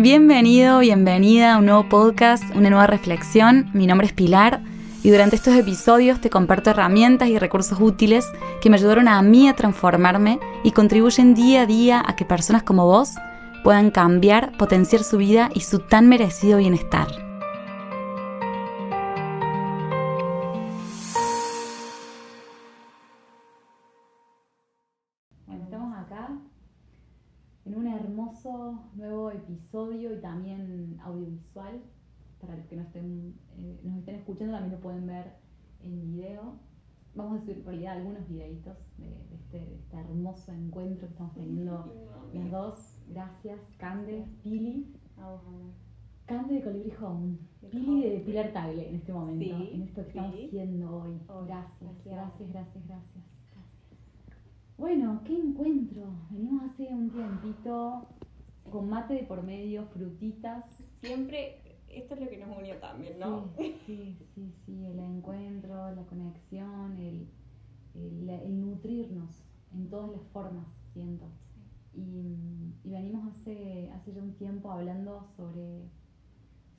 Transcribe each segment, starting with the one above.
Bienvenido, bienvenida a un nuevo podcast, una nueva reflexión. Mi nombre es Pilar y durante estos episodios te comparto herramientas y recursos útiles que me ayudaron a mí a transformarme y contribuyen día a día a que personas como vos puedan cambiar, potenciar su vida y su tan merecido bienestar. Episodio y también audiovisual. Para los que no estén, eh, nos estén escuchando, también lo pueden ver en video. Vamos a subir en realidad algunos videitos de, de este, de este hermoso encuentro que estamos teniendo las dos. Gracias, Cande, Pili. Cande de Colibri Home, Pili de. Pilar Tagle en este momento, Sí, en esto que estamos sí. haciendo hoy. Hoy, Gracias, gracias. gracias, gracias, gracias. Bueno, qué encuentro. Venimos hace un tiempito con mate de por medio, frutitas. Siempre, esto es lo que nos unió también, ¿no? Sí, sí, sí, sí, el encuentro, la conexión, el, el, el nutrirnos en todas las formas, siento. Y, y venimos hace, hace ya un tiempo hablando sobre,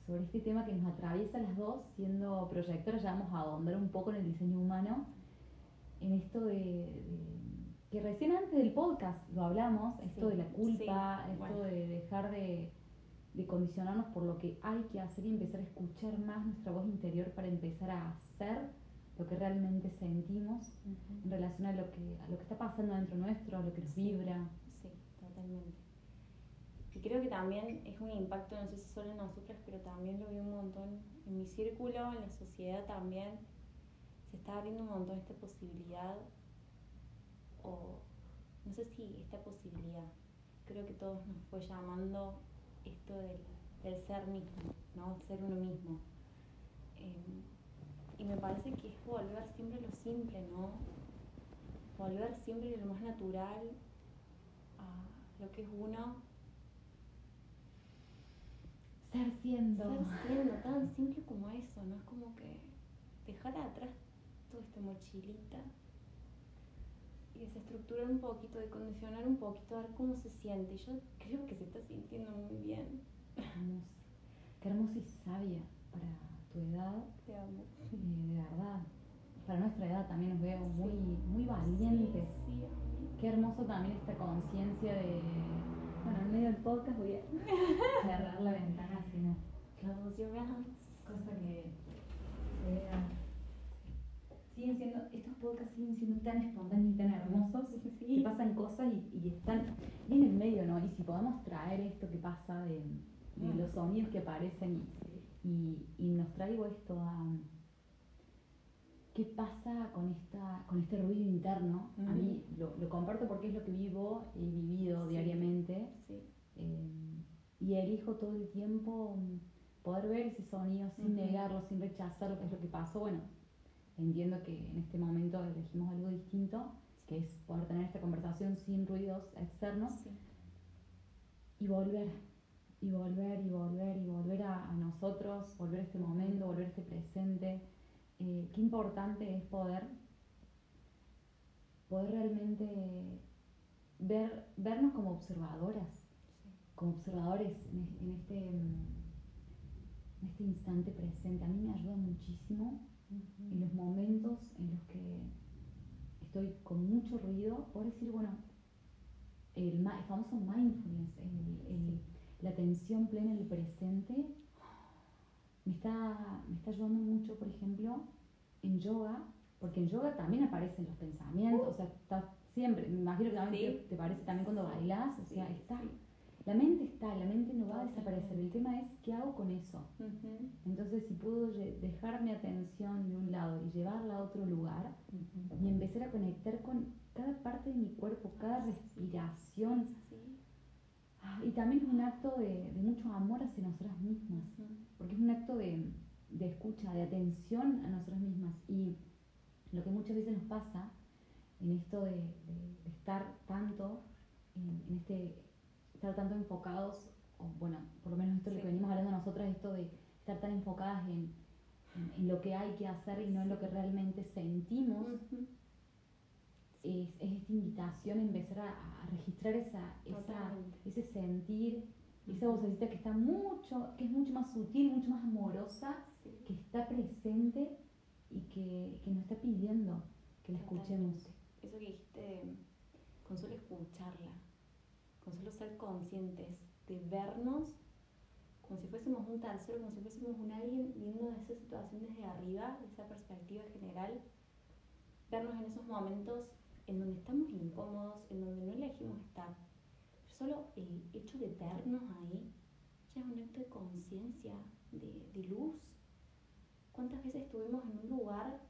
sobre este tema que nos atraviesa a las dos, siendo proyectoras, ya vamos a ahondar un poco en el diseño humano, en esto de, de- que recién antes del podcast lo hablamos, esto de la culpa, sí, esto bueno. de dejar de, de condicionarnos por lo que hay que hacer y empezar a escuchar más nuestra voz interior para empezar a hacer lo que realmente sentimos en relación a lo que, a lo que está pasando dentro nuestro, a lo que nos Sí. vibra. Sí, totalmente. Y creo que también es un impacto, no sé si solo en nosotras, pero también lo vi un montón en mi círculo, en la sociedad también. Se está abriendo un montón esta posibilidad, o no sé si esta posibilidad, creo que todos nos fue llamando esto del, del ser mismo, ¿no? Ser uno mismo. Eh, y me parece que es volver siempre a lo simple, ¿no? Volver siempre a lo más natural, a lo que es uno. Ser siendo. Ser siendo tan simple como eso, ¿no? Es como que dejar atrás toda esta mochilita y desestructurar un poquito, de condicionar un poquito, a ver cómo se siente. Yo creo que se está sintiendo muy bien. Hermosa. Qué hermosa y sabia para tu edad, Te amo. eh, de verdad. Para nuestra edad también nos veo muy, muy valientes. Sí, sí. Qué hermoso también esta conciencia de. Bueno, en medio del podcast voy a cerrar la ventana, si no. Close your eyes. cosa que se vea. Siguen siendo, estos podcasts siguen siendo tan espontáneos y tan hermosos Sí. pasan cosas y, y están y en el medio, ¿no? Y si podemos traer esto que pasa de, de los sonidos que aparecen y, y, y nos traigo esto a qué pasa con esta con este ruido interno. A mí lo, lo comparto porque es lo que vivo y he vivido Sí. diariamente. Sí. Eh, y elijo todo el tiempo poder ver ese sonido sin negarlo, sin rechazarlo, que es lo que pasó. Bueno, entiendo que en este momento elegimos algo distinto, que es poder tener esta conversación sin ruidos externos Sí. y volver, y volver, y volver, y volver a, a nosotros, volver a este momento, volver a este presente. Eh, qué importante es poder, poder realmente ver, vernos como observadoras como observadores en, es- en este, en este instante presente. A mí me ayuda muchísimo en los momentos en los que estoy con mucho ruido, poder decir, bueno, el, famoso mindfulness, el- el- la atención plena en el presente, me está, me está ayudando mucho, por ejemplo, en yoga, porque en yoga también aparecen los pensamientos, o sea, está siempre, me imagino que también Sí. te, te parece también cuando bailas, o sea, Sí, está. sí. La mente está, la mente no va a desaparecer. El tema es qué hago con eso. Entonces, si puedo dejar mi atención de un lado y llevarla a otro lugar y empezar a conectar con cada parte de mi cuerpo, cada respiración. Sí. Ah, y también es un acto de, de mucho amor hacia nosotras mismas, porque es un acto de, de escucha, de atención a nosotras mismas. Y lo que muchas veces nos pasa en esto de, de- de estar tanto en, en este estar tanto enfocados o bueno por lo menos esto es lo que venimos hablando nosotras esto de estar tan enfocadas en, en- en lo que hay que hacer y no en lo que realmente sentimos es, es esta invitación a empezar a, a registrar esa, esa, ese sentir esa vocecita que está mucho, que es mucho más sutil, mucho más amorosa, que está presente y que, que nos está pidiendo que la escuchemos. Eso que dijiste, con solo escucharla, con solo ser conscientes de vernos como si fuésemos un tercero, como si fuésemos un alguien viendo esa situación desde arriba, esa perspectiva general, vernos en esos momentos en donde estamos incómodos, en donde no elegimos estar. solo el hecho de vernos ahí ya es un acto de conciencia, de, de luz. ¿Cuántas veces estuvimos en un lugar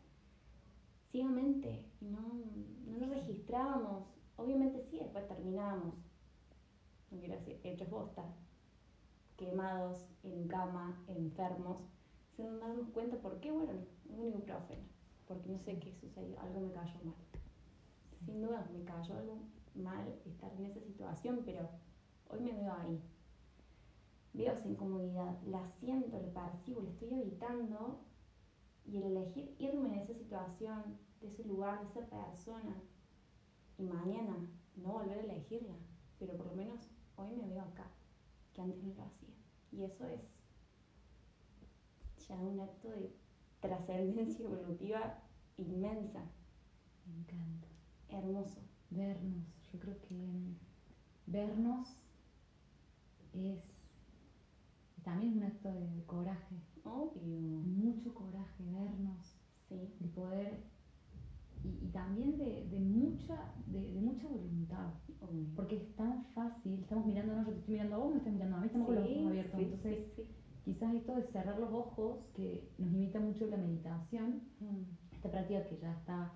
ciegamente y no, no lo registrábamos? Obviamente sí, después terminábamos, no quiero decir, hechos bosta, quemados, en cama, enfermos, sin darnos cuenta por qué, bueno, un ibuprofeno, porque no sé qué sucedió, algo me cayó mal. Sin duda me cayó algo mal estar en esa situación, pero hoy me veo ahí. Veo esa incomodidad, la siento, la percibo, la estoy evitando. Y el elegir irme de esa situación, de ese lugar, de esa persona y mañana no volver a elegirla, pero por lo menos hoy me veo acá, que antes no lo hacía. Y eso es ya un acto de trascendencia evolutiva inmensa. Me encanta. Hermoso. Vernos. Yo creo que vernos es también un acto de coraje. Obvio. Mucho coraje, vernos. Sí. De poder. Y, también de, mucha, de, mucha voluntad. Porque es tan fácil, estamos mirándonos, yo te estoy mirando a vos, me estás mirando a mí, estamos con los ojos abiertos. Entonces, quizás esto de cerrar los ojos, que nos imita mucho la meditación, mm. esta práctica que ya está,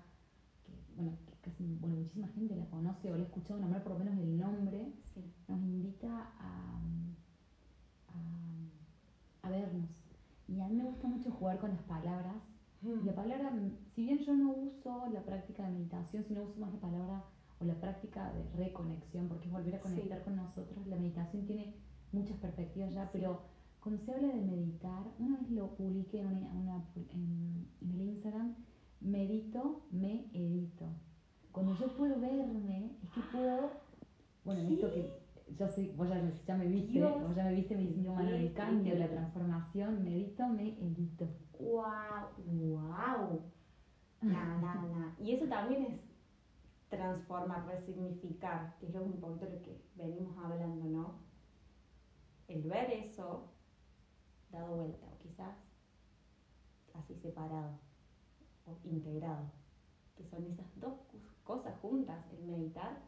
que, bueno, casi, bueno, muchísima gente la conoce o la ha escuchado nombrar por lo menos el nombre, nos invita a, a, a vernos. Y a mí me gusta mucho jugar con las palabras. Mm. La palabra, si bien yo no uso la práctica de meditación, sino uso más la palabra o la práctica de reconexión, porque es volver a conectar con nosotros. La meditación tiene muchas perspectivas ya, pero cuando se habla de meditar, una vez lo publiqué en, una, en, el Instagram, medito, me edito. Cuando yo puedo verme, es que puedo, bueno, esto que yo sé, vos ya, me viste, vos ya me viste mi, humano del cambio, la transformación, medito, me edito. ¡Wow! ¡Wow! Nah, nah, nah. Y eso también es transformar, resignificar, que es un poquito lo que venimos hablando, ¿no? El ver eso dado vuelta, o quizás así separado o integrado, que son esas dos cosas juntas, el meditar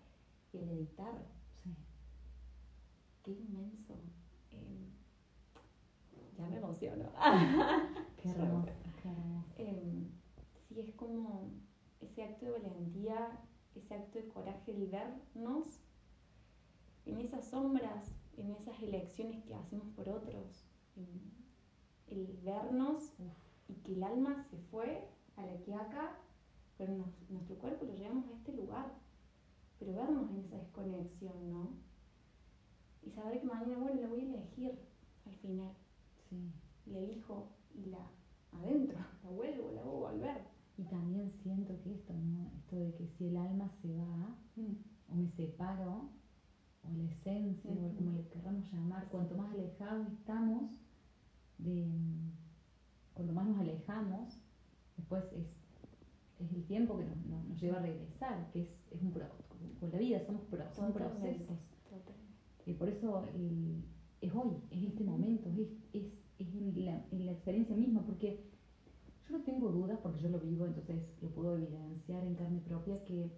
y el editar. Sí. Qué inmenso. Em, ya me emociono. qué hermoso, em, sí, es como ese acto de valentía ese acto de coraje, el vernos en esas sombras, en esas elecciones que hacemos por otros, el vernos y que el alma se fue a la que acá, pero nuestro cuerpo lo llevamos a este lugar, pero vernos en esa desconexión, ¿no? Y saber que mañana, bueno, la voy a elegir al final. Sí. La elijo y la adentro, la vuelvo, la voy a volver. Y también siento que esto, ¿no? Esto de que si el alma se va, mm. o me separo, o la esencia, o como le querramos llamar, cuanto más alejados estamos, de, cuanto más nos alejamos, después es, es el tiempo que nos, nos, lleva a regresar, que es, es un con la vida somos son procesos. Y por eso es hoy, es este momento, es, es, es la, en la experiencia misma, porque yo no tengo dudas porque yo lo vivo, entonces lo puedo evidenciar en carne propia que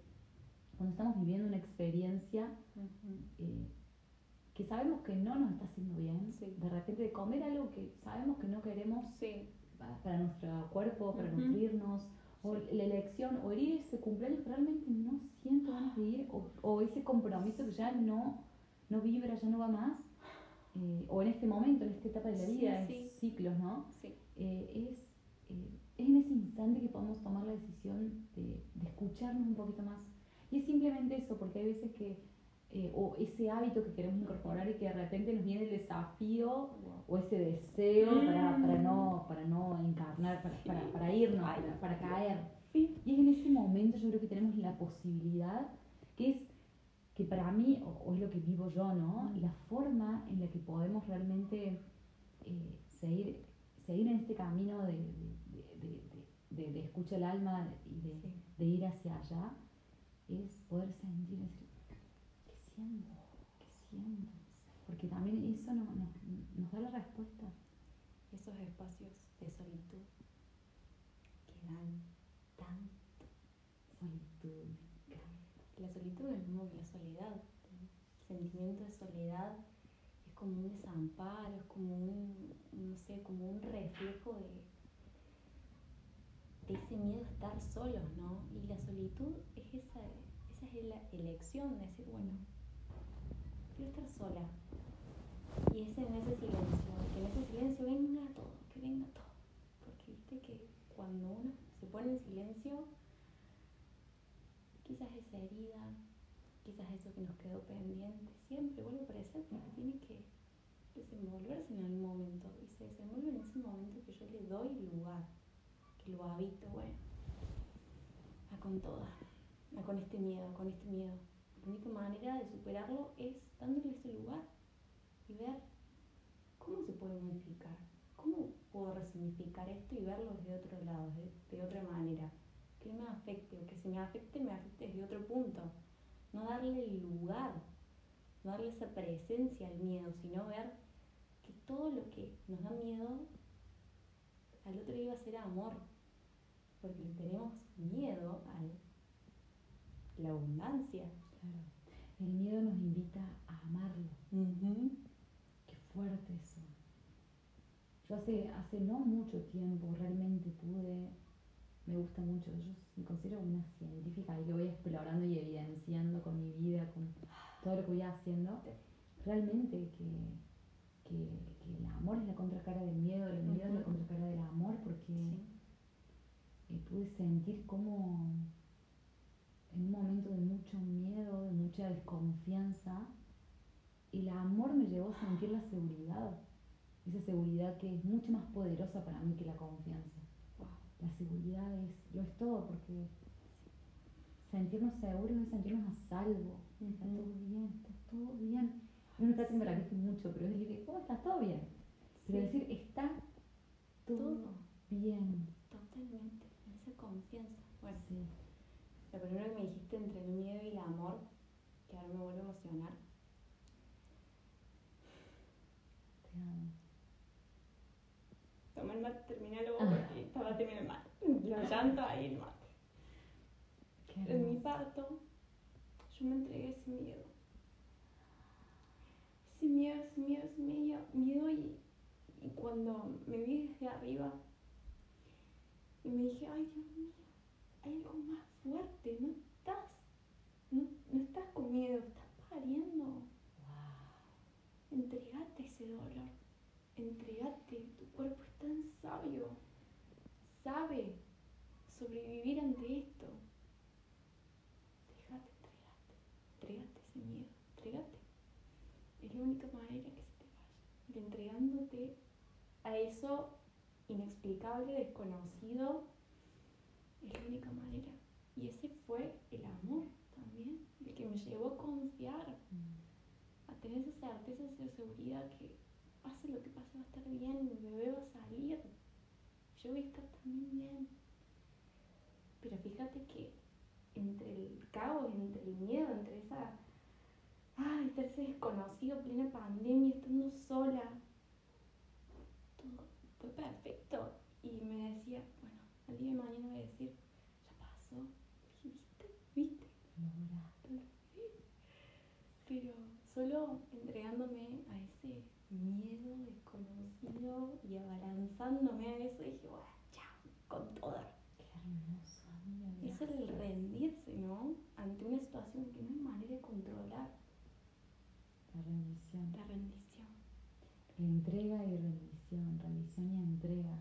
cuando estamos viviendo una experiencia eh, que sabemos que no nos está haciendo bien, de repente de comer algo que sabemos que no queremos para, nuestro cuerpo, para nutrirnos, o la elección, o ir ese cumpleaños que realmente no siento ganas de ir, o, ese compromiso que ya no, no vibra, ya no va más, eh, o en este momento, en esta etapa de la vida, en ciclos, ¿no? Eh, es es en ese instante que podemos tomar la decisión de, escucharnos un poquito más. Y es simplemente eso, porque hay veces que, eh, o ese hábito que queremos incorporar y que de repente nos viene el desafío o ese deseo para, para, no, para no encarnar, para, para, para irnos, para, caer. Y es en ese momento yo creo que tenemos la posibilidad, que es que para mí, o, es lo que vivo yo, ¿no? La forma en la que podemos realmente eh, seguir, seguir en este camino de, de, de, escucha el alma y de, ir hacia allá es poder sentir, decir, ¿qué siento? ¿Qué siento? Porque también eso no, nos da la respuesta. Esos espacios de solitud que dan tanto. Solitud, La solitud no es que la soledad. El sentimiento de soledad es como un desamparo, es como un, no sé, como un reflejo de, de ese miedo a estar solos, ¿no? Y la solitud es esa, esa es la elección de decir, bueno, quiero estar sola. Y es en ese silencio, que en ese silencio venga todo, que venga todo. Porque viste que cuando uno se pone en silencio, quizás esa herida, quizás eso que nos quedó pendiente, siempre vuelve a aparecer porque tiene que desenvolverse en algún momento. Y se desenvuelve en ese momento que yo le doy lugar, lo habito, bueno, a con toda, a con este miedo, con este miedo. La única manera de superarlo es dándole ese lugar y ver cómo se puede modificar, cómo puedo resignificar esto y verlo desde otro lado, de, otra manera. Que me afecte o que si me afecte, me afecte desde otro punto. No darle lugar, no darle esa presencia al miedo, sino ver que todo lo que nos da miedo al otro iba a ser amor, porque tenemos miedo a la abundancia. El miedo nos invita a amarlo. Qué fuerte eso. Yo hace, hace no mucho tiempo realmente pude, me gusta mucho, yo me considero una científica y lo voy explorando y evidenciando con mi vida, con todo lo que voy haciendo. Realmente que, que, el amor es la contracara del miedo, el miedo es la contracara del amor, porque eh, pude sentir cómo en un momento de mucho miedo, de mucha desconfianza, el amor me llevó a sentir la seguridad, esa seguridad que es mucho más poderosa para mí que la confianza. La seguridad es, lo es todo, porque sentirnos seguros es sentirnos a salvo. Está todo bien, está todo bien. Una frase que me repite mucho, pero es decir, ¿cómo está? Todo bien. Pero decir, está todo, bien. Totalmente, confianza. Bueno, sí. Lo primero que me dijiste entre el miedo y el amor, que ahora me vuelve a emocionar. Te amo. Toma el mate, terminalo vos ah. porque estaba terminando el mate. Los llantos ahí el mate. En mi parto, yo me entregué ese miedo. Ese miedo, ese miedo, ese miedo, miedo y, y cuando me vi desde arriba y me dije, ay Dios mío, hay algo más fuerte, no estás, no, estás con miedo, estás pariendo. Wow. Entregate ese dolor, entregate, tu cuerpo es tan sabio, sabe sobrevivir ante esto. Déjate, entregate, entregate ese miedo, entregate. Es la única manera que se te vaya, entregándote a eso inexplicable, desconocido, es la única manera. Y ese fue el amor también, el que me llevó a confiar, a tener esa certeza, esa seguridad que pase lo que pase va a estar bien, mi bebé va a salir, yo voy a estar también bien. Pero fíjate que entre el caos, entre el miedo, entre esa, ay, estarse desconocido, plena pandemia, estando sola, perfecto. Y me decía, bueno, al día de mañana voy a decir, ya pasó, ¿Viste? Pero solo entregándome a ese miedo desconocido y abalanzándome a eso, dije, bueno, chao, con toda. Qué hermoso, Eso es el rendirse, ¿no? Ante una situación que no hay manera de controlar. La rendición. La rendición. Entrega y rendición, y entrega.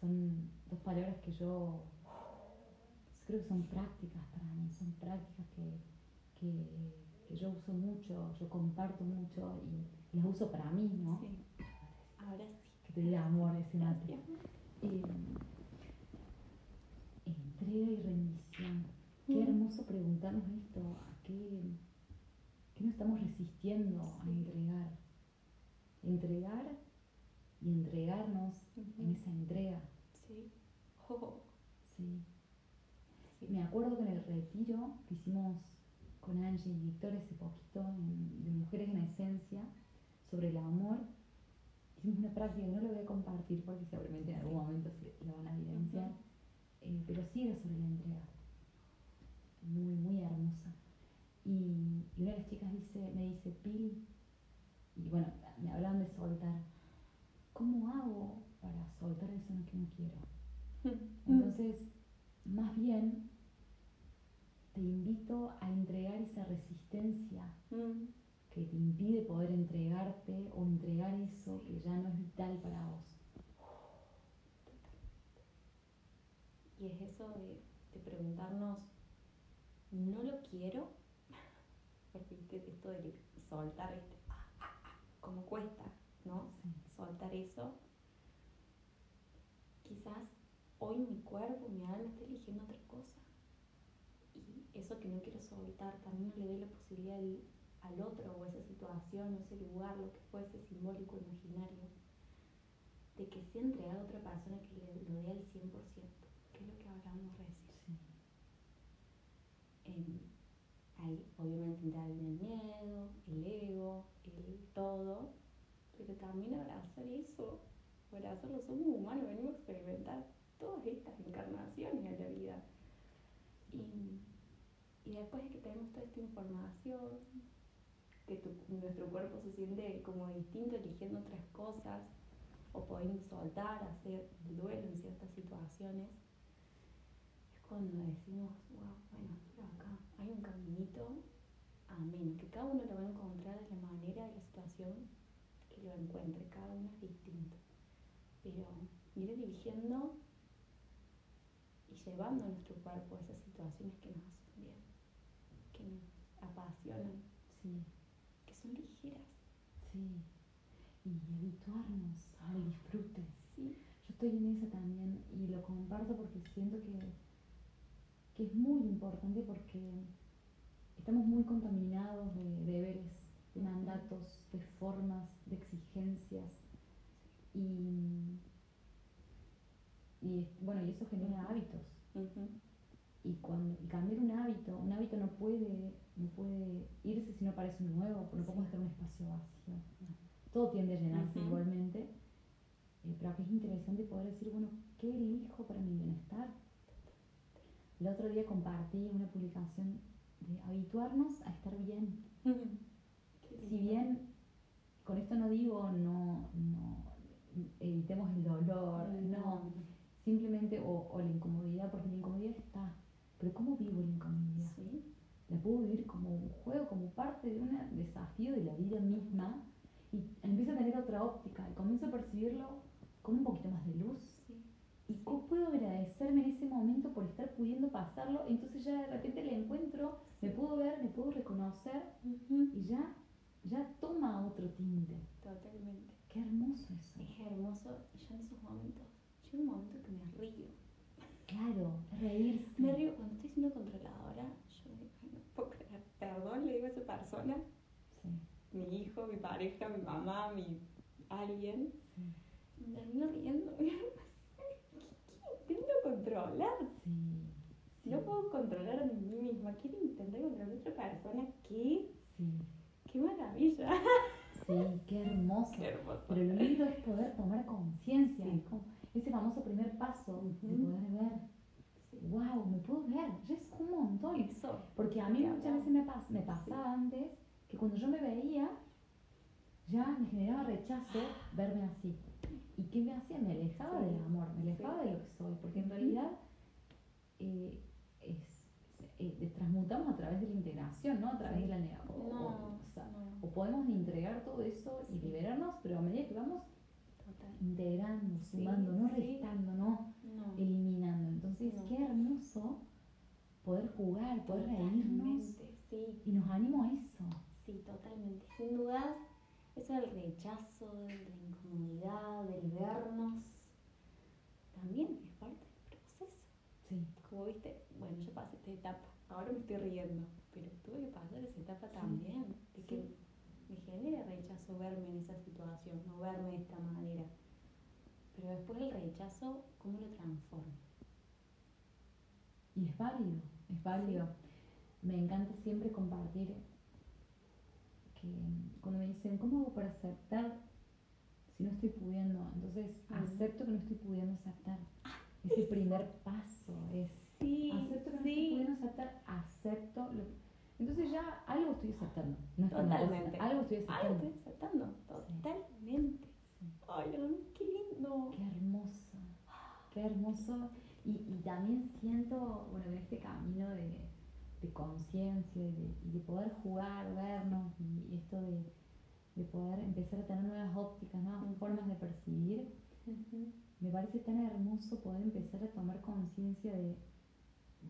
Son dos palabras que yo creo que son prácticas para mí, son prácticas que, que, yo uso mucho, yo comparto mucho y, las uso para mí, ¿no? Sí. Ahora sí. Que te diga amor ese mate. Eh, entrega y rendición. Qué hermoso preguntarnos esto, a qué, ¿Qué nos estamos resistiendo a entregar? Entregar y entregarnos en esa entrega. Sí. Oh, Sí. sí. Me acuerdo que en el retiro que hicimos con Angie y Víctor hace poquito en- de Mujeres en Esencia sobre el amor, hicimos una práctica que no lo voy a compartir porque seguramente en algún momento se lo van a evidenciar, eh, pero sí era sobre la entrega. Muy, muy hermosa. Y, y una de las chicas dice, me dice, Pili, y bueno, me hablaban de soltar. ¿Cómo hago para soltar eso que no quiero? Entonces, más bien, te invito a entregar esa resistencia Mm. que te impide poder entregarte o entregar eso que ya no es vital para vos. Y es eso de, de preguntarnos, no lo quiero, porque esto de soltar, ¿viste? Ah, ah, ah, como cuesta, ¿no? Sí. Soltar eso. Quizás hoy mi cuerpo, mi alma está eligiendo otra cosa. Y eso que no quiero soltar también no le dé la posibilidad al, al otro o a esa situación o ese lugar, lo que fuese simbólico, imaginario, de que sea entregado a otra persona que le, lo dé al 100%, que es lo que hablamos recién. Sí. Em, ahí obviamente entra el miedo, el ego, el todo, pero también abrazar eso, abrazarlo, somos humanos, venimos a experimentar todas estas encarnaciones en la vida. Y, y después de que tenemos toda esta información, que nuestro cuerpo se siente como distinto eligiendo otras cosas, o podemos soltar, hacer el duelo en ciertas situaciones, es cuando decimos, wow, bueno, acá hay un caminito, amén, que cada uno lo va a encontrar de la manera, de la situación que lo encuentre, cada uno es distinto. Pero ir eligiendo y llevando a nuestro cuerpo a esas situaciones que nos hacen bien, que nos apasionan, Sí, que son ligeras. sí. Y habituarnos al disfrute. Sí, Yo estoy en esa también y lo comparto porque siento que, que es muy importante porque estamos muy contaminados de deberes, de mandatos, de formas, de exigencias y, y bueno, y eso genera hábitos. Y, cuando, y cambiar un hábito, un hábito no puede, no puede irse si no aparece uno nuevo, no podemos dejar un espacio vacío. Todo tiende a llenarse igualmente, eh, pero aquí es interesante poder decir, bueno, ¿qué elijo para mi bienestar? El otro día compartí una publicación de habituarnos a estar bien. Si bien, con esto no digo, no, no evitemos el dolor, no, simplemente, o, o la incomodidad, porque la incomodidad está. Pero ¿cómo vivo la incomodidad? Sí, La puedo vivir como un juego, como parte de un desafío de la vida misma y empiezo a tener otra óptica y comienzo a percibirlo con un poquito más de luz. sí. ¿Y cómo puedo agradecerme en ese momento por estar pudiendo pasarlo? Entonces ya de repente le encuentro, me puedo ver, me puedo reconocer y ya, ya toma otro tinte. Totalmente. Qué hermoso eso. Es hermoso. Y yo en esos momentos, llega un momento que me río. Claro, reírse. Me río cuando estoy siendo controladora. Yo digo, "Ay, no puedo creer. Perdón, le digo a esa persona, Sí, mi hijo, mi pareja, mi mamá, mi alguien. sí, Me termino riendo. ¿Qué intento controlar? sí. Si no puedo controlar a mí misma, quiero intentar controlar a otra persona. ¿Qué? Sí, ¡Qué maravilla! sí, qué hermoso. Qué hermoso. Pero lo lindo es poder tomar conciencia, Sí. ese famoso primer paso de poder ver, Sí. wow, me puedo ver, ya es un montón. Eso. Porque a mí muchas veces me, pas- me pasaba antes que cuando yo me veía, ya me generaba rechazo verme así. ¿Y qué me hacía? Me alejaba Sí. del amor, me alejaba Sí. de lo que soy, porque en realidad eh, es, eh, transmutamos a través de la integración, ¿no? A través Sí. de la negación. No, o podemos entregar todo eso y liberarnos, pero a medida que vamos Total. integrando, Sí, sumando, no sí. restando, no No. eliminando. Entonces, No. qué hermoso poder jugar, poder reírnos sí, y nos animo a eso. sí, totalmente. Sin dudas, eso del rechazo, de la incomodidad, del vernos, también es parte del proceso. Sí, Como viste, bueno, yo pasé esta etapa, ahora me estoy riendo, pero tuve que pasar esa etapa también, de que me genera rechazo verme en esa situación, no verme de esta manera. Pero después el rechazo, ¿cómo lo transformo? Y es válido, es válido. Me encanta siempre compartir que cuando me dicen, ¿cómo hago para aceptar si no estoy pudiendo? Entonces, acepto que no estoy pudiendo aceptar. Ese primer paso es, Sí, acepto que no sí. estoy pudiendo aceptar, acepto lo Entonces ya algo estoy aceptando. No Totalmente. algo estoy lo aceptando. estoy aceptando. Totalmente. Sí. Ay, qué lindo. Qué hermoso, qué hermoso. Y, y también siento, bueno, en este camino de, de conciencia y de, poder jugar, vernos y esto de, de poder empezar a tener nuevas ópticas, nuevas formas de percibir, me parece tan hermoso poder empezar a tomar conciencia de,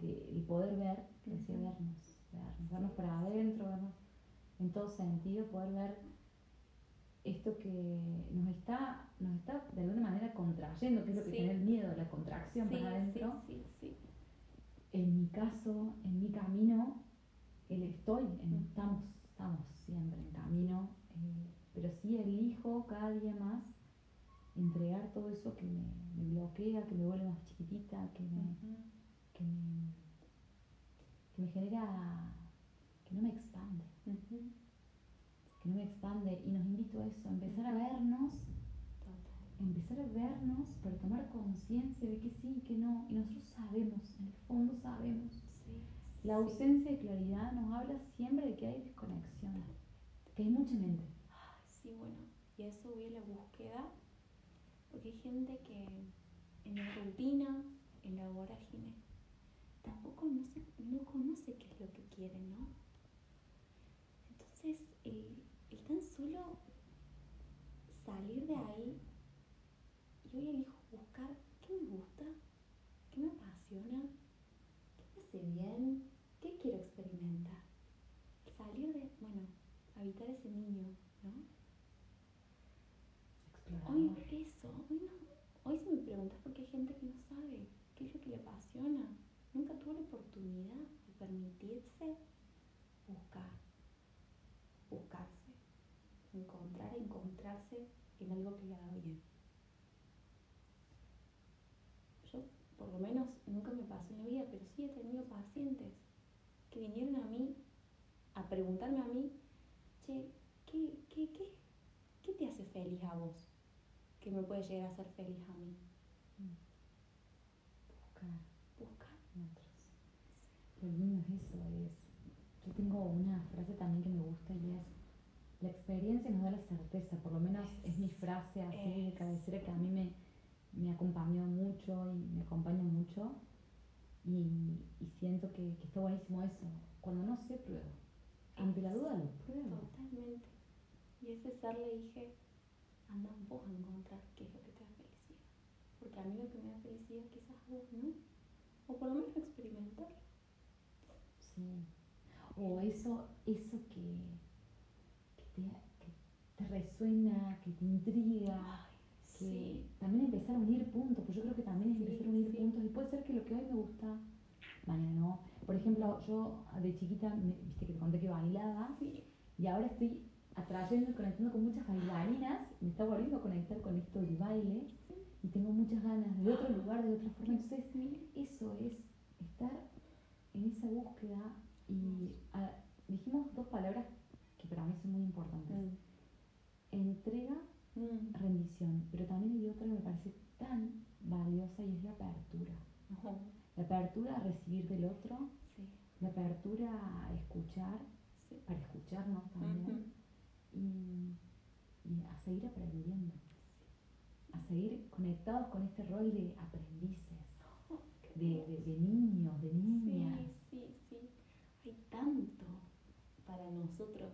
de, poder ver, que decía Ujú. vernos, vernos, vernos para adentro, vernos en todo sentido, poder ver esto que nos está, nos está de alguna manera contrayendo, que es lo que Sí. tiene el miedo, la contracción Sí, para adentro. sí. En mi caso, en mi camino, el estoy, en- Ujú. estamos, estamos siempre en camino, eh, pero sí elijo cada día más entregar todo eso que me, me bloquea, que me vuelve más chiquitita, que me, que me, que me genera, que no me expande, que no me expande y nos invito a eso, a empezar a vernos, Total. empezar a vernos, pero tomar conciencia de que sí y que no, y nosotros sabemos, en el fondo sabemos. Sí. La sí. ausencia de claridad nos habla siempre de que hay desconexión, que hay mucha mente. Ay, sí, bueno. Y a eso voy a la búsqueda. Porque hay gente que en la rutina, en la vorágine, tampoco no, se, no conoce qué es lo que quiere, ¿no? Entonces, el, el tan solo salir de ahí y hoy elijo buscar qué me gusta, qué me apasiona, qué me hace bien, qué quiero experimentar. Salir de, bueno, habitar ese niño, ¿no? Hoy Explorador. eso, hoy no. Hoy si me preguntas por qué hay gente que no sabe qué es lo que le apasiona, nunca tuvo la oportunidad de permitirse buscar, buscarse, encontrar, encontrarse en algo que le haga bien. Yo, por lo menos, nunca me pasó en la vida, pero sí he tenido pacientes que vinieron a mí a preguntarme a mí, che, ¿qué, qué, qué, qué te hace feliz a vos? Que me puede llegar a hacer feliz a mí. Buscar Buscar. en otros. Lo lindo es eso, es. Yo tengo una frase también que me gusta y es la experiencia nos da la certeza, por lo menos es mi frase así de cabecera que a mí me, me acompañó mucho y me acompaña mucho y, y siento que, que está buenísimo eso. Cuando no sé, pruebo. Ante la duda, lo pruebo. Totalmente. Y ese ser le dije, anda vos a encontrar qué es lo que te da felicidad. Porque a mí lo que me da felicidad quizás vos no. O por lo menos experimentar. O eso, eso que, que, te, que te resuena, que te intriga, que Sí. también empezar a unir puntos, pues yo creo que también es Sí, empezar a unir sí. puntos y puede ser que lo que hoy me gusta, mañana no. Por ejemplo, yo de chiquita, me- viste que te conté que bailaba y ahora estoy atrayendo y conectando con muchas bailarinas, me está volviendo a conectar con esto del baile y tengo muchas ganas de otro lugar, de otra forma. Entonces, eso es estar en esa búsqueda y dijimos dos palabras que para mí son muy importantes. Mm. Entrega, Mm. rendición, pero también hay otra que me parece tan valiosa y es la apertura. La apertura a recibir del otro, Sí. la apertura a escuchar, Sí. para escucharnos también y, y a seguir aprendiendo, a seguir conectados con este rol de aprendices, de, de, de niños, de niñas. Sí, sí, sí. Hay tanto para nosotros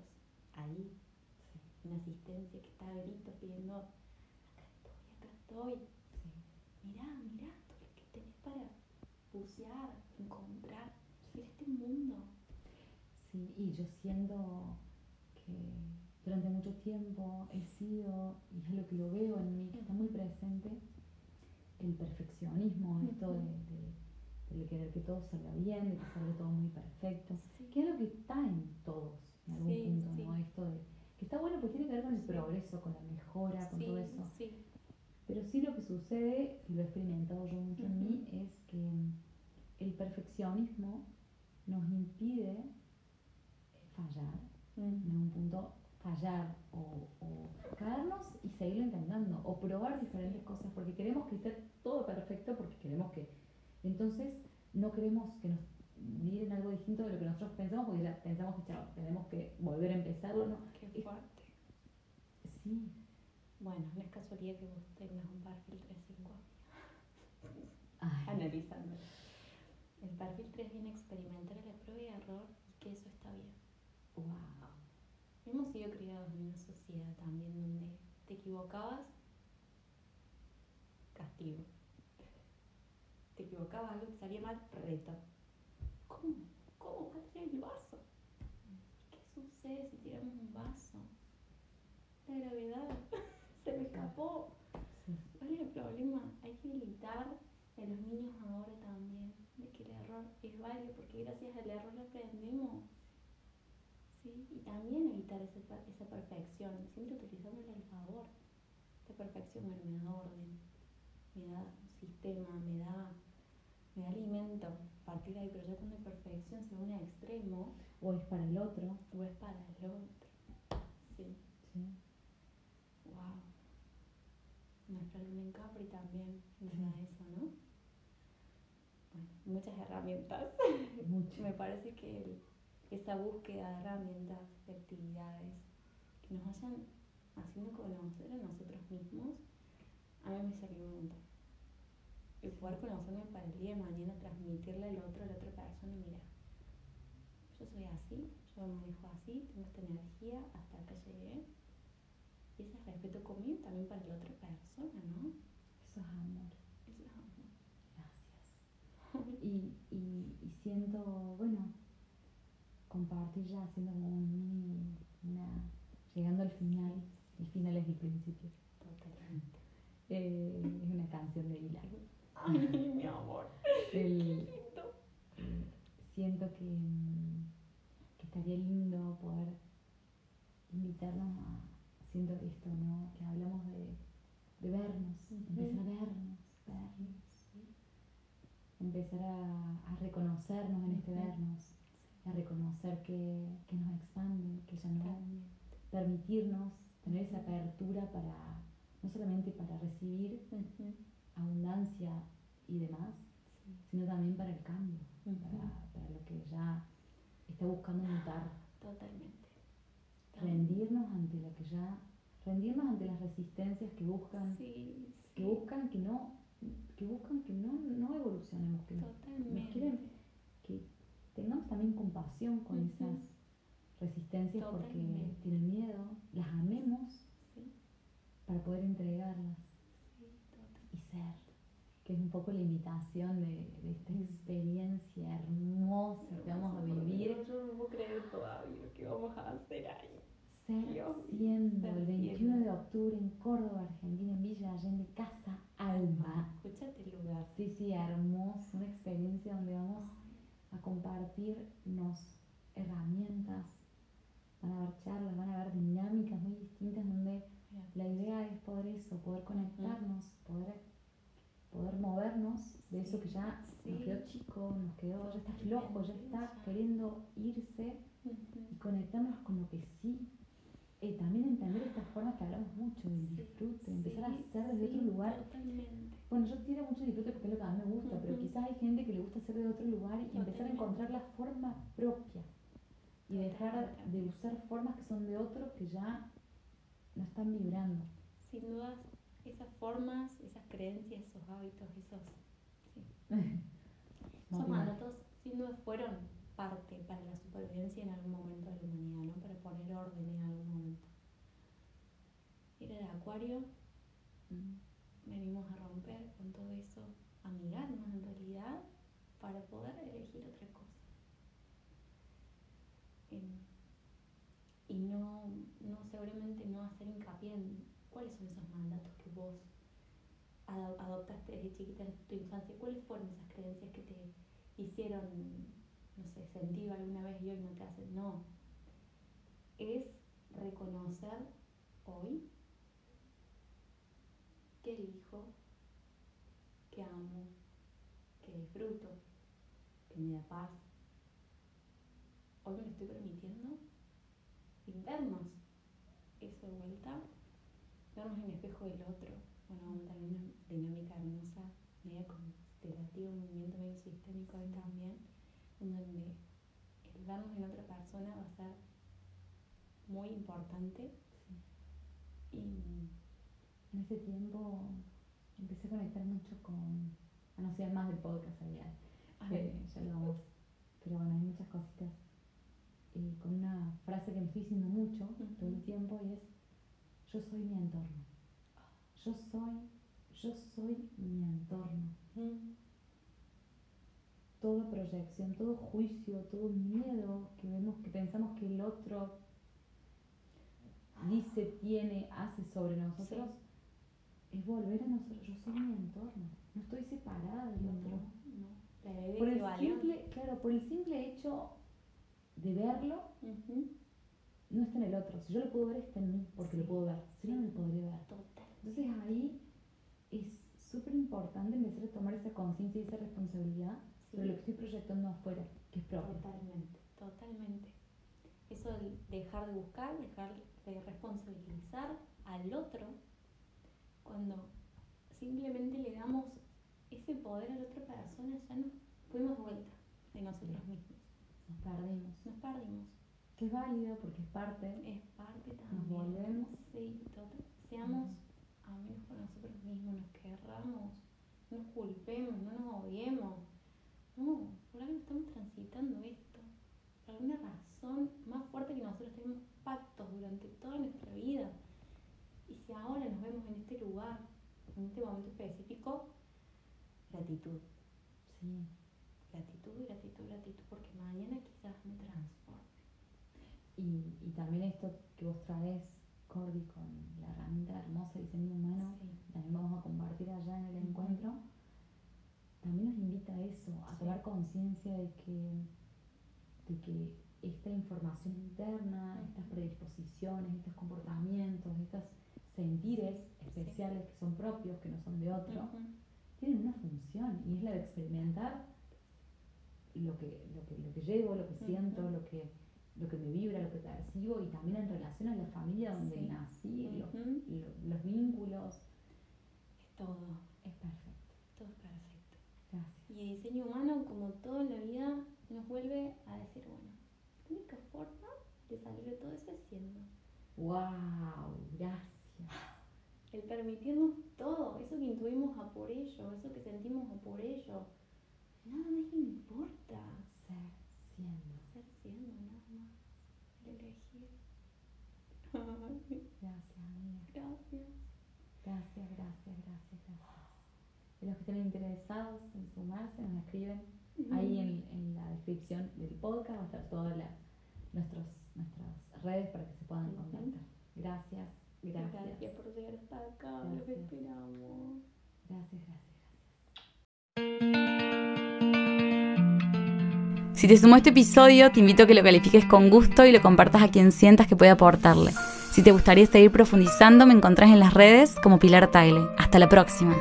ahí. Una asistencia que está a gritos pidiendo, acá estoy, acá estoy. Sí, Mirá, mirá todo lo que tenés para bucear, encontrar, en este mundo. sí, y yo siento que durante mucho tiempo he sido, y es lo que lo veo en mí, que está muy presente, el perfeccionismo, esto de, de, de querer que todo salga bien, de que salga todo muy perfecto, Sí. que es lo que está en todos, en algún punto, ¿no? Esto de, que está bueno porque tiene que ver con el progreso, con la mejora, con todo eso. Pero sí lo que sucede, y lo he experimentado yo mucho en mí, es que el perfeccionismo nos impide fallar, en algún punto fallar o, o, caernos y seguirlo intentando o probar diferentes cosas porque queremos que esté todo perfecto porque queremos que entonces no queremos que nos digan algo distinto de lo que nosotros pensamos porque ya pensamos que chao, tenemos que volver a empezarlo ¿no? qué fuerte sí bueno que vos tengas un perfil 3-5 analizando el perfil 3 viene a experimentar la prueba y error y que eso está bien wow Hemos sido criados en una sociedad también donde te equivocabas, castigo. Te equivocabas, algo te salía mal, reto. ¿Cómo? ¿Cómo va a tirar el vaso? ¿Qué sucede si tiramos un vaso? La gravedad. Se me escapó. ¿Cuál es el problema? Hay que habilitar a los niños ahora también de que el error es válido porque gracias al error aprendemos. Y también evitar esa, esa perfección, siempre utilizamos el favor. Esta perfección me da orden, me da sistema, me da, me da alimento. A partir de ahí, pero ya cuando la perfección se une a extremo. O es para el otro. O es para el otro. Sí. Sí. Wow. Luna en Capri también da eso, ¿no? Bueno, muchas herramientas. Mucho. me parece que el esa búsqueda de herramientas, de actividades que nos vayan haciendo conocer a nosotros mismos, a mí me sirvió un montón. El poder conocerme para el día de mañana, transmitirle al otro, a la otra persona, mira, yo soy así, yo me manejo así, tengo esta energía, hasta acá llegué. Y ese es respeto conmigo también para la otra persona, ¿no? Eso es amor. Eso es amor. Gracias. y, y, y siento, bueno, compartir ya haciendo como un una, llegando al final, el final es el principio. Totalmente. Eh, es una canción de Dylan. Ay, mi amor. El, lindo. siento que, que, estaría lindo poder invitarnos a, siento esto, ¿no? Que hablamos de, de vernos, empezar a vernos, vernos, empezar a, a reconocernos en este vernos a reconocer que, que nos expande, que ya no permitirnos tener esa apertura para, no solamente para recibir abundancia y demás, sino también para el cambio, para, para, lo que ya está buscando mutar. Totalmente. Rendirnos ante lo que ya, rendirnos ante las resistencias que buscan, que buscan que no, que buscan que no, no evolucionemos, que nos, nos quieren que tengamos también compasión con esas resistencias porque tienen miedo, las amemos para poder entregarlas y ser, que es un poco la invitación de, esta experiencia hermosa que vamos a vivir. Yo no puedo creer todavía lo que vamos a hacer ahí. Ser siendo el 21 de octubre en Córdoba, Argentina, en Villa Allende, Casa Alma. Escúchate el lugar. Sí, sí, hermoso, una experiencia donde vamos a compartirnos herramientas, van a haber charlas, van a haber dinámicas muy distintas donde la idea es poder eso, poder conectarnos, poder, poder movernos de eso que ya nos quedó chico, nos quedó, ya está flojo, ya está queriendo irse y conectarnos con lo que sí. Y también entender estas formas que hablamos mucho del disfrute, empezar a hacer desde otro lugar. Bueno, yo tiro mucho disfrute porque es lo que a mí me gusta, pero quizás hay gente que le gusta hacer de otro lugar y empezar a encontrar la forma propia y dejar de usar formas que son de otros que ya no están vibrando. Sin dudas, esas formas, esas creencias, esos hábitos, esos, esos mandatos, sin duda fueron parte para la supervivencia en algún momento de la humanidad, ¿no? Para poner orden en algún momento. Era el acuario. Mm venimos a romper con todo eso, amigarnos en realidad para poder elegir otra cosa. y no, no seguramente no hacer hincapié en cuáles son esos mandatos que vos adoptaste desde chiquita en tu infancia, cuáles fueron esas creencias que te hicieron, no sé, sentir alguna vez y hoy no te hacen, no. es reconocer hoy que elijo, que amo, que disfruto, que me da paz. Hoy me estoy permitiendo vernos eso de vuelta, vernos en el espejo del otro. Bueno, también una dinámica hermosa, media constelativa, un movimiento medio sistémico ahí también, en donde el vernos en otra persona va a ser muy importante. Y en ese tiempo empecé a conectar mucho con, a no ser más del podcast allá, que ya lo vamos, pero bueno, hay muchas cositas, eh, con una frase que me estoy diciendo mucho todo el tiempo y es, yo soy mi entorno, yo soy, yo soy mi entorno. Toda proyección, todo juicio, todo miedo que vemos, que pensamos que el otro dice, tiene, hace sobre nosotros, es volver a nosotros. Yo soy mi entorno, no estoy separada del otro. No, por el simple, claro, por el simple hecho de verlo, no está en el otro. Si yo lo puedo ver, está en mí, porque lo puedo ver. Si no, no lo podría ver. Entonces ahí es súper importante empezar a tomar esa conciencia y esa responsabilidad sobre lo que estoy proyectando afuera, que es propio. Totalmente, totalmente. Eso de dejar de buscar, dejar de responsabilizar al otro cuando simplemente le damos ese poder a la otra persona, ya nos fuimos vuelta de nosotros mismos. Nos perdimos. Nos perdimos. Que es válido porque es parte. Es parte también. Nos volvemos. Sí, Seamos amigos con nosotros mismos, nos querramos, no nos culpemos, no nos odiemos. No, por algo estamos transitando esto. Por alguna razón más fuerte que nosotros tenemos pactos durante toda nuestra vida. Y si ahora nos este lugar, en este momento específico, gratitud. Sí. Gratitud, gratitud, gratitud, porque mañana quizás me transforme. Y, y también esto que vos traes, Cordy, con la herramienta hermosa de diseño humano, también vamos a compartir allá en el encuentro, también nos invita a eso, a tomar conciencia de que, de que esta información interna, estas predisposiciones, estos comportamientos, estos sentires especiales que son propios, que no son de otro, tienen una función y es la de experimentar lo que, lo que, lo que llevo, lo que siento, lo que, lo que me vibra, lo que percibo y también en relación a la familia donde nací, los vínculos. Es todo. Es perfecto. Todo es perfecto. Gracias. Y el diseño humano, como todo en la vida, nos vuelve a decir, bueno, la única forma de salir de todo eso es siendo. ¡Wow! Gracias. El permitirnos todo, eso que intuimos a por ello, eso que sentimos a por ello. Nada más importa. Ser siendo. Ser siendo, nada más. El elegir. Gracias, amiga. Gracias. Gracias, gracias, gracias, gracias. Y los que estén interesados en sumarse, nos escriben ahí en, en, la descripción del podcast, va a estar todas nuestras redes para que se puedan contactar. Gracias. Gracias. Gracias por llegar hasta acá. Los esperamos. Gracias, gracias, gracias. Si te sumó este episodio, te invito a que lo califiques con gusto y lo compartas a quien sientas que puede aportarle. Si te gustaría seguir profundizando, me encontrás en las redes como Pilar Tagle. Hasta la próxima.